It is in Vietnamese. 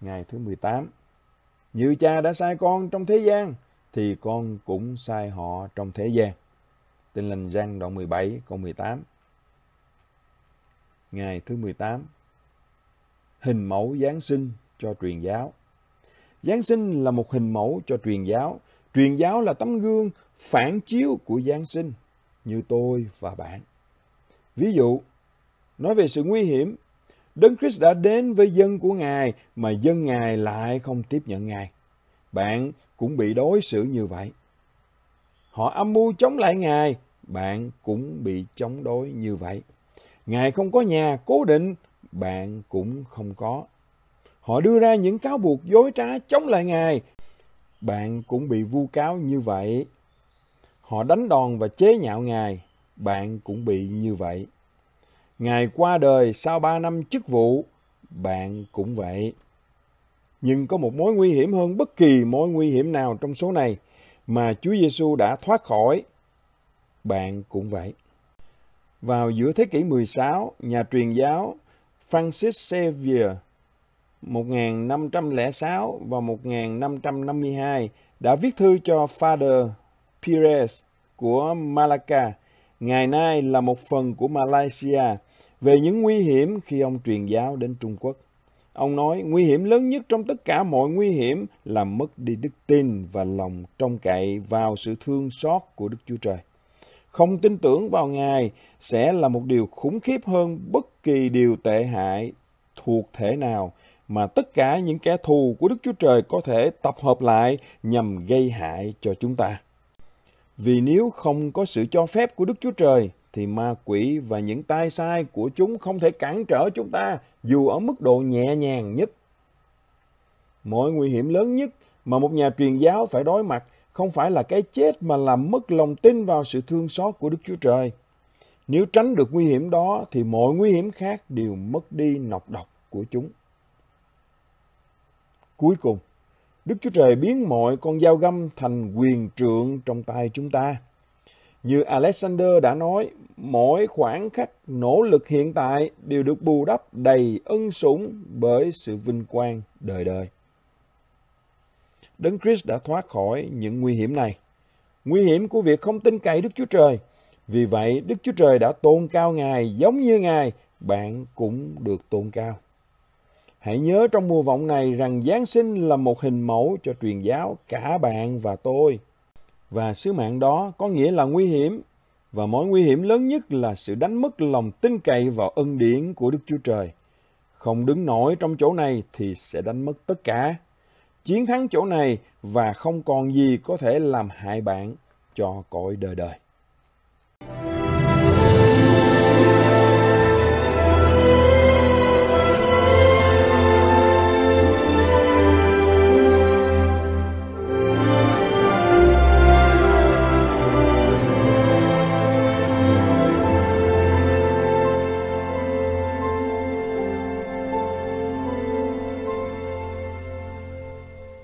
Ngày thứ 18 Như cha đã sai con trong thế gian, thì con cũng sai họ trong thế gian. Tin lành Giăng đoạn 17 câu 18 Ngày thứ 18 Hình mẫu Giáng sinh cho truyền giáo Giáng sinh là một hình mẫu cho truyền giáo. Truyền giáo là tấm gương phản chiếu của Giáng sinh như tôi và bạn. Ví dụ, nói về sự nguy hiểm, Đấng Christ đã đến với dân của Ngài mà dân Ngài lại không tiếp nhận Ngài. Bạn cũng bị đối xử như vậy. Họ âm mưu chống lại Ngài, bạn cũng bị chống đối như vậy. Ngài không có nhà cố định, bạn cũng không có. Họ đưa ra những cáo buộc dối trá chống lại Ngài, bạn cũng bị vu cáo như vậy. Họ đánh đòn và chế nhạo Ngài, bạn cũng bị như vậy. Ngài qua đời sau ba năm chức vụ, bạn cũng vậy. Nhưng có một mối nguy hiểm hơn bất kỳ mối nguy hiểm nào trong số này mà Chúa Giêsu đã thoát khỏi. Bạn cũng vậy. Vào giữa thế kỷ 16, nhà truyền giáo Francis Xavier 1506 và 1552 đã viết thư cho Father Pires của Malacca, ngày nay là một phần của Malaysia, về những nguy hiểm khi ông truyền giáo đến Trung Quốc. Ông nói, nguy hiểm lớn nhất trong tất cả mọi nguy hiểm là mất đi đức tin và lòng trông cậy vào sự thương xót của Đức Chúa Trời. Không tin tưởng vào Ngài sẽ là một điều khủng khiếp hơn bất kỳ điều tệ hại thuộc thể nào mà tất cả những kẻ thù của Đức Chúa Trời có thể tập hợp lại nhằm gây hại cho chúng ta. Vì nếu không có sự cho phép của Đức Chúa Trời, thì ma quỷ và những tai sai của chúng không thể cản trở chúng ta dù ở mức độ nhẹ nhàng nhất. Mọi nguy hiểm lớn nhất mà một nhà truyền giáo phải đối mặt không phải là cái chết mà làm mất lòng tin vào sự thương xót của Đức Chúa Trời. Nếu tránh được nguy hiểm đó thì mọi nguy hiểm khác đều mất đi nọc độc của chúng. Cuối cùng, Đức Chúa Trời biến mọi con dao găm thành quyền trượng trong tay chúng ta. Như Alexander đã nói, mỗi khoảng khắc nỗ lực hiện tại đều được bù đắp đầy ân sủng bởi sự vinh quang đời đời. Đấng Christ đã thoát khỏi những nguy hiểm này. Nguy hiểm của việc không tin cậy Đức Chúa Trời. Vì vậy, Đức Chúa Trời đã tôn cao Ngài giống như Ngài, bạn cũng được tôn cao. Hãy nhớ trong mùa vọng này rằng Giáng sinh là một hình mẫu cho truyền giáo cả bạn và tôi. Và sứ mạng đó có nghĩa là nguy hiểm, và mối nguy hiểm lớn nhất là sự đánh mất lòng tin cậy vào ân điển của Đức Chúa Trời. Không đứng nổi trong chỗ này thì sẽ đánh mất tất cả. Chiến thắng chỗ này và không còn gì có thể làm hại bạn cho cõi đời đời.